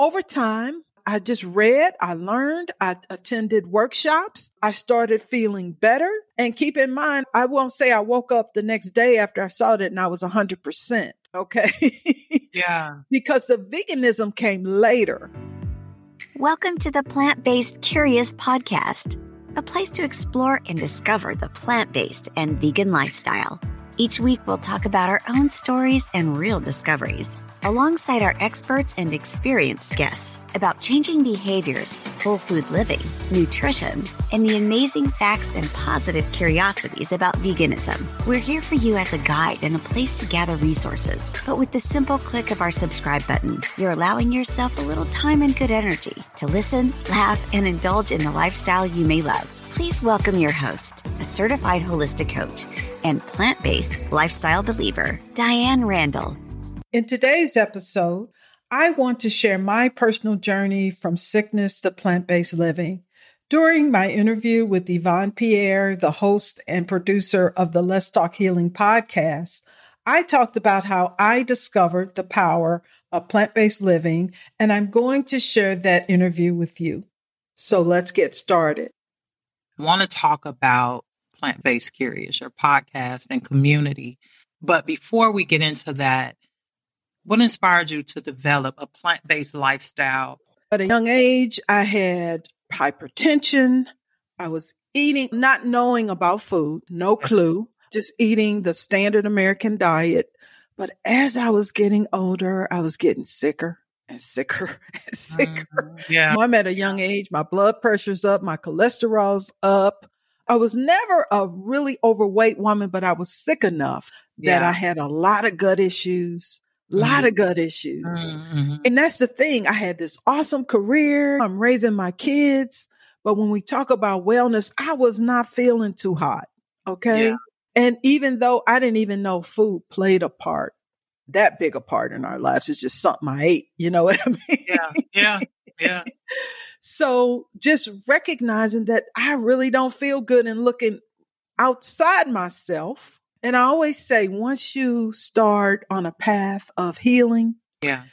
over time, I just read, I learned, I attended workshops. I started feeling better. And keep in mind, I won't say I woke up the next day after I saw it and I was 100%. Okay. yeah. because the veganism came later. Welcome to the Plant Based Curious Podcast, a place to explore and discover the plant based and vegan lifestyle. Each week, we'll talk about our own stories and real discoveries, alongside our experts and experienced guests about changing behaviors, whole food living, nutrition, and the amazing facts and positive curiosities about veganism. We're here for you as a guide and a place to gather resources. But with the simple click of our subscribe button, you're allowing yourself a little time and good energy to listen, laugh, and indulge in the lifestyle you may love. Please welcome your host, a certified holistic coach and plant based lifestyle believer, Diane Randall. In today's episode, I want to share my personal journey from sickness to plant based living. During my interview with Yvonne Pierre, the host and producer of the Let's Talk Healing podcast, I talked about how I discovered the power of plant based living, and I'm going to share that interview with you. So let's get started. I want to talk about Plant Based Curious, your podcast and community. But before we get into that, what inspired you to develop a plant based lifestyle? At a young age, I had hypertension. I was eating, not knowing about food, no clue, just eating the standard American diet. But as I was getting older, I was getting sicker and sicker and sicker. Mm-hmm. Yeah. I'm at a young age. My blood pressure's up. My cholesterol's up. I was never a really overweight woman, but I was sick enough that Yeah. I had a lot of gut issues, a lot of gut issues. Mhm. And that's the thing. I had this awesome career. I'm raising my kids. But when we talk about wellness, I was not feeling too hot. Okay. Yeah. And even though I didn't even know food played a part, that big a part in our lives, it's just something I ate. You know what I mean? Yeah. Yeah. Yeah. So just recognizing that I really don't feel good and looking outside myself. And I always say, once you start on a path of healing, Yeah.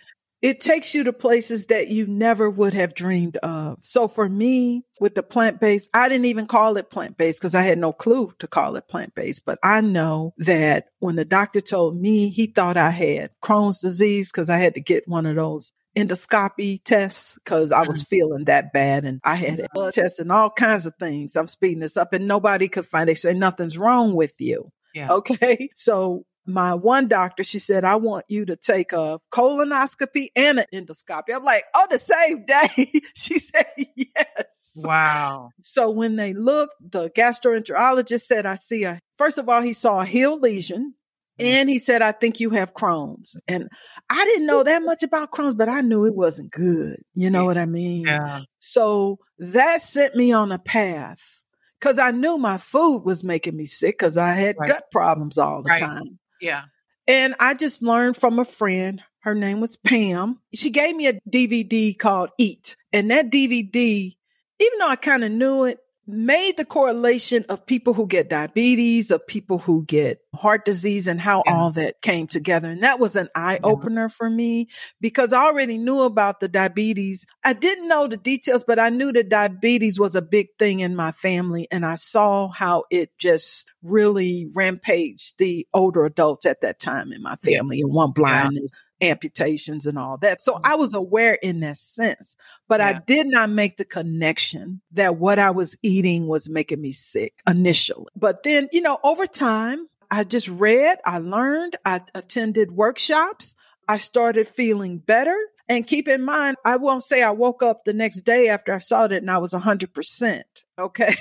It takes you to places that you never would have dreamed of. So for me, with the plant based, I didn't even call it plant based because I had no clue to call it plant based. But I know that when the doctor told me he thought I had Crohn's disease because I had to get one of those endoscopy tests because I was mm. feeling that bad and I had blood tests and all kinds of things. I'm speeding this up and nobody could find it. They say nothing's wrong with you. Yeah. Okay. So my one doctor, she said, I want you to take a colonoscopy and an endoscopy. I'm like, oh, the same day. she said, yes. Wow. So when they looked, the gastroenterologist said, I see a, first of all, he saw a healed lesion. Mm. And he said, I think you have Crohn's. And I didn't know that much about Crohn's, but I knew it wasn't good. You know what I mean? Yeah. So that sent me on a path because I knew my food was making me sick because I had Right. gut problems all the Right. time. Yeah. And I just learned from a friend. Her name was Pam. She gave me a DVD called Eat. And that DVD, even though I kind of knew it, made the correlation of people who get diabetes, of people who get heart disease and how Yeah. all that came together. And that was an eye opener for me because I already knew about the diabetes. I didn't know the details, but I knew that diabetes was a big thing in my family. And I saw how it just really rampaged the older adults at that time in my Yeah. family and one blindness. Amputations and all that. So mm-hmm. I was aware in that sense, but I did not make the connection that what I was eating was making me sick initially. But then, you know, over time, I just read, I learned, I attended workshops. I started feeling better. And keep in mind, I won't say I woke up the next day after I saw it and I was 100%. Okay.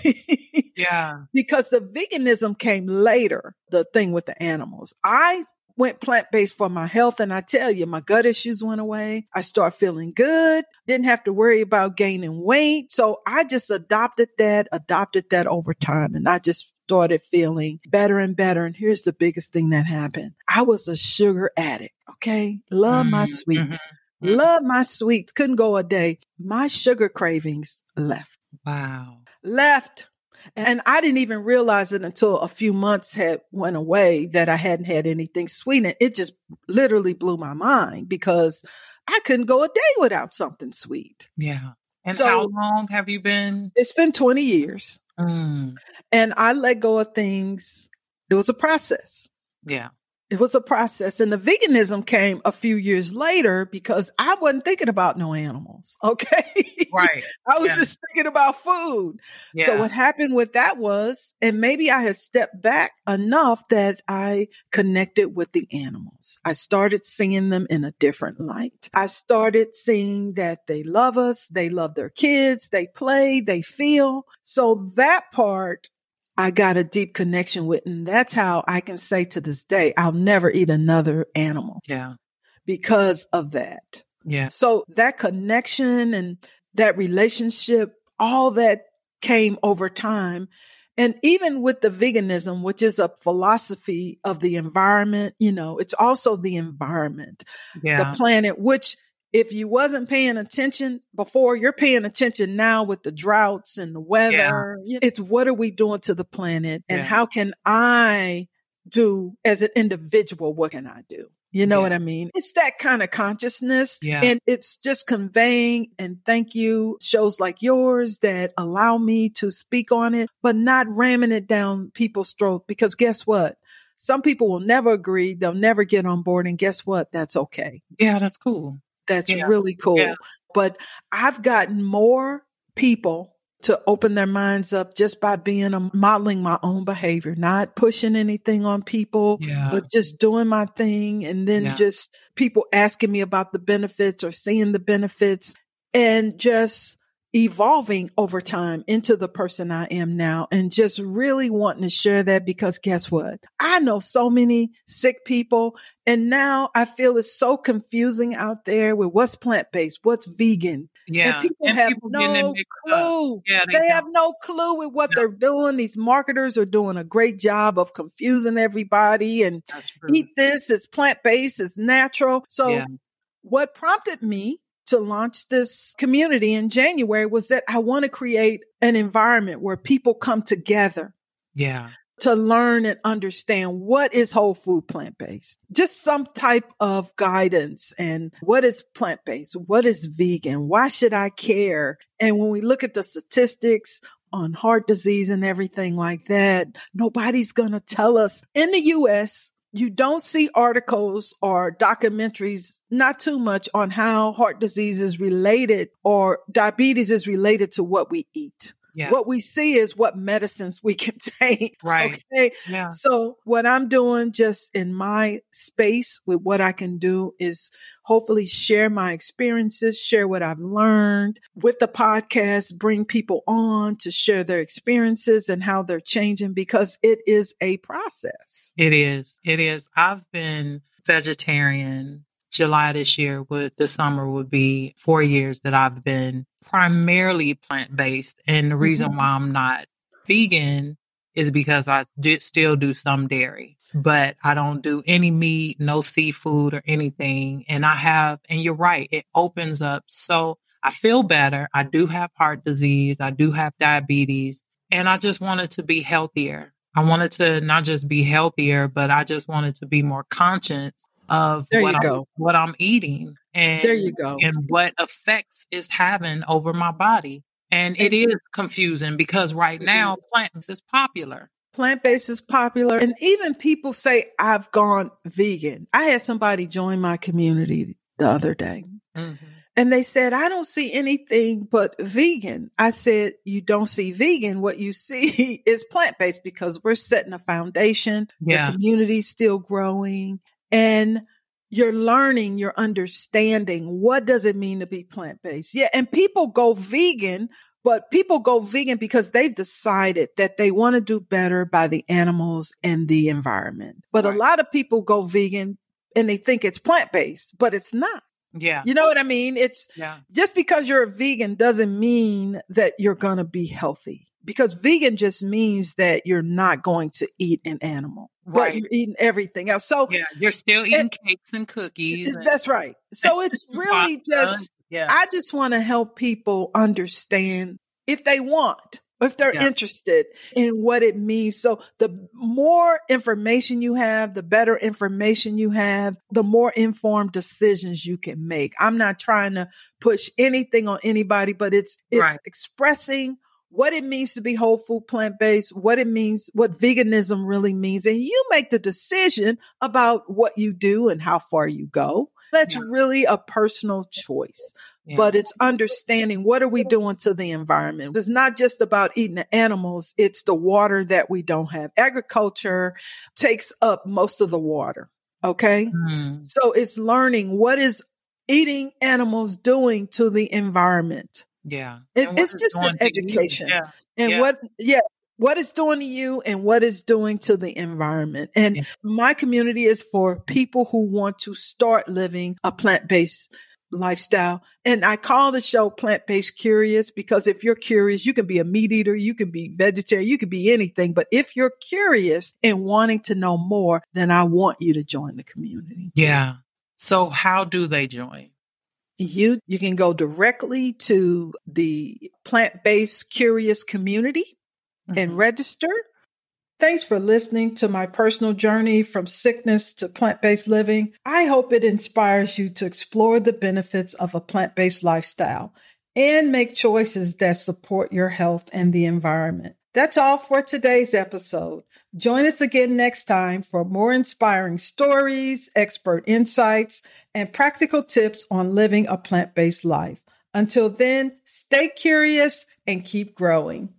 Yeah. because the veganism came later, the thing with the animals. I went plant based for my health. And I tell you, my gut issues went away. I started feeling good. Didn't have to worry about gaining weight. So I just adopted that, adopted that over time. And I just started feeling better and better. And here's the biggest thing that happened. I was a sugar addict. Okay. Love my Mhm, sweets. mhm. Love my sweets. Couldn't go a day. My sugar cravings left Wow. left. And I didn't even realize it until a few months had went away that I hadn't had anything sweet. And it just literally blew my mind because I couldn't go a day without something sweet. Yeah. And So- how long have you been? It's been 20 years Mm, and I let go of things. It was a process. yeah. It was a process. And the veganism came a few years later because I wasn't thinking about no animals. Okay. Right. I was Yeah. just thinking about food. Yeah. So what happened with that was, and maybe I had stepped back enough that I connected with the animals. I started seeing them in a different light. I started seeing that they love us. They love their kids. They play, they feel. So that part I got a deep connection with. And that's how I can say to this day, I'll never eat another animal yeah. because of that. Yeah. So that connection and that relationship, all that came over time. And even with the veganism, which is a philosophy of the environment, you know, it's also the environment, Yeah. the planet, which if you wasn't paying attention before, you're paying attention now with the droughts and the weather. It's what are we doing to the planet and Yeah. how can I do as an individual? What can I do? You know Yeah. what I mean? It's that kind of consciousness. Yeah. And it's just conveying and thank you shows like yours that allow me to speak on it, but not ramming it down people's throat. Because guess what? Some people will never agree. They'll never get on board. And guess what? That's okay. yeah. That's cool. That's Yeah. really cool. Yeah. But I've gotten more people to open their minds up just by being a modeling my own behavior, not pushing anything on people, Yeah. but just doing my thing. And then just people asking me about the benefits or seeing the benefits and just evolving over time into the person I am now and just really wanting to share that because guess what? I know so many sick people and now I feel it's so confusing out there with what's plant based, what's vegan. yeah. And people have people no clue. Yeah. They, They have no clue with what No. they're doing. These marketers are doing a great job of confusing everybody and eat this, it's plant based, it's natural. So Yeah. what prompted me to launch this community in January was that I want to create an environment where people come together Yeah. to learn and understand what is whole food plant based. Just some type of guidance and what is plant based? What is vegan? Why should I care? And when we look at the statistics on heart disease and everything like that, nobody's going to tell us in the US you don't see articles or documentaries, not too much on how heart disease is related or diabetes is related to what we eat. Yeah. What we see is what medicines we can take. Right. Okay. Yeah. So what I'm doing just in my space with what I can do is hopefully share my experiences, share what I've learned with the podcast, bring people on to share their experiences and how they're changing because it is a process. It is. It is. I've been vegetarian. July this year would the summer would be four years that I've been primarily plant based. And the reason Mhm. why I'm not vegan is because I do still do some dairy, but I don't do any meat, no seafood or anything. And I have, and you're right, it opens up. So I feel better. I do have heart disease. I do have diabetes and I just wanted to be healthier. I wanted to not just be healthier, but I just wanted to be more conscious of There what I'm, go. what I'm eating and There you go. and what effects it's having over my body. And it is confusing because right now is. plants is popular. Plant based is popular. And even people say, I've gone vegan. I had somebody join my community the other day. Mm-hmm. And they said, I don't see anything but vegan. I said, you don't see vegan. What you see is plant based because we're setting a foundation. Yeah. The community's still growing and you're learning, you're understanding what does it mean to be plant based. Yeah. And people go vegan, but people go vegan because they've decided that they want to do better by the animals and the environment. But Right. a lot of people go vegan and they think it's plant based, but it's not. Yeah. You know what I mean? It's Yeah. just because you're a vegan doesn't mean that you're going to be healthy because vegan just means that you're not going to eat an animal, but you're eating everything else. So Yeah. You're still eating cakes and cookies. and- that's right. So it's really just, yeah. I just want to help people understand if they want if they're Yeah. interested in what it means. So the more information you have, the better information you have, the more informed decisions you can make. I'm not trying to push anything on anybody, but it's, it's Right. expressing what it means to be whole food plant based, what it means, what veganism really means. And you make the decision about what you do and how far you go. That's Yeah. really a personal choice Yeah. but it's understanding what are we doing to the environment. It's not just about eating the animals. It's the water that we don't have. Agriculture takes up most of the water. Okay. Mm, So it's learning what is eating animals doing to the environment. Yeah. It- it's just an education. Yeah. and Yeah. what yeah what it's doing to you and what it's doing to the environment and Yeah. my community is for people who want to start living a plant-based lifestyle and i call the show plant-based curious because if you're curious you can be a meat eater you can be vegetarian you can be anything but if you're curious and wanting to know more then i want you to join the community Yeah. So how do they join? You you can go directly to the plant-based curious community and Mhm. register. Thanks for listening to my personal journey from sickness to plant based living. I hope it inspires you to explore the benefits of a plant based lifestyle and make choices that support your health and the environment. That's all for today's episode. Join us again next time for more inspiring stories, expert insights, and practical tips on living a plant based life. Until then, stay curious and keep growing.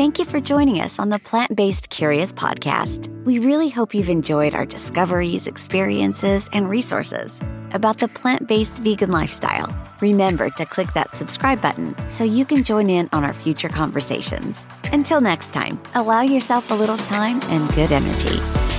Thank you for joining us on the Plant Based Curious podcast. We really hope you've enjoyed our discoveries, experiences, and resources about the plant based vegan lifestyle. Remember to click that subscribe button so you can join in on our future conversations. Until next time, allow yourself a little time and good energy.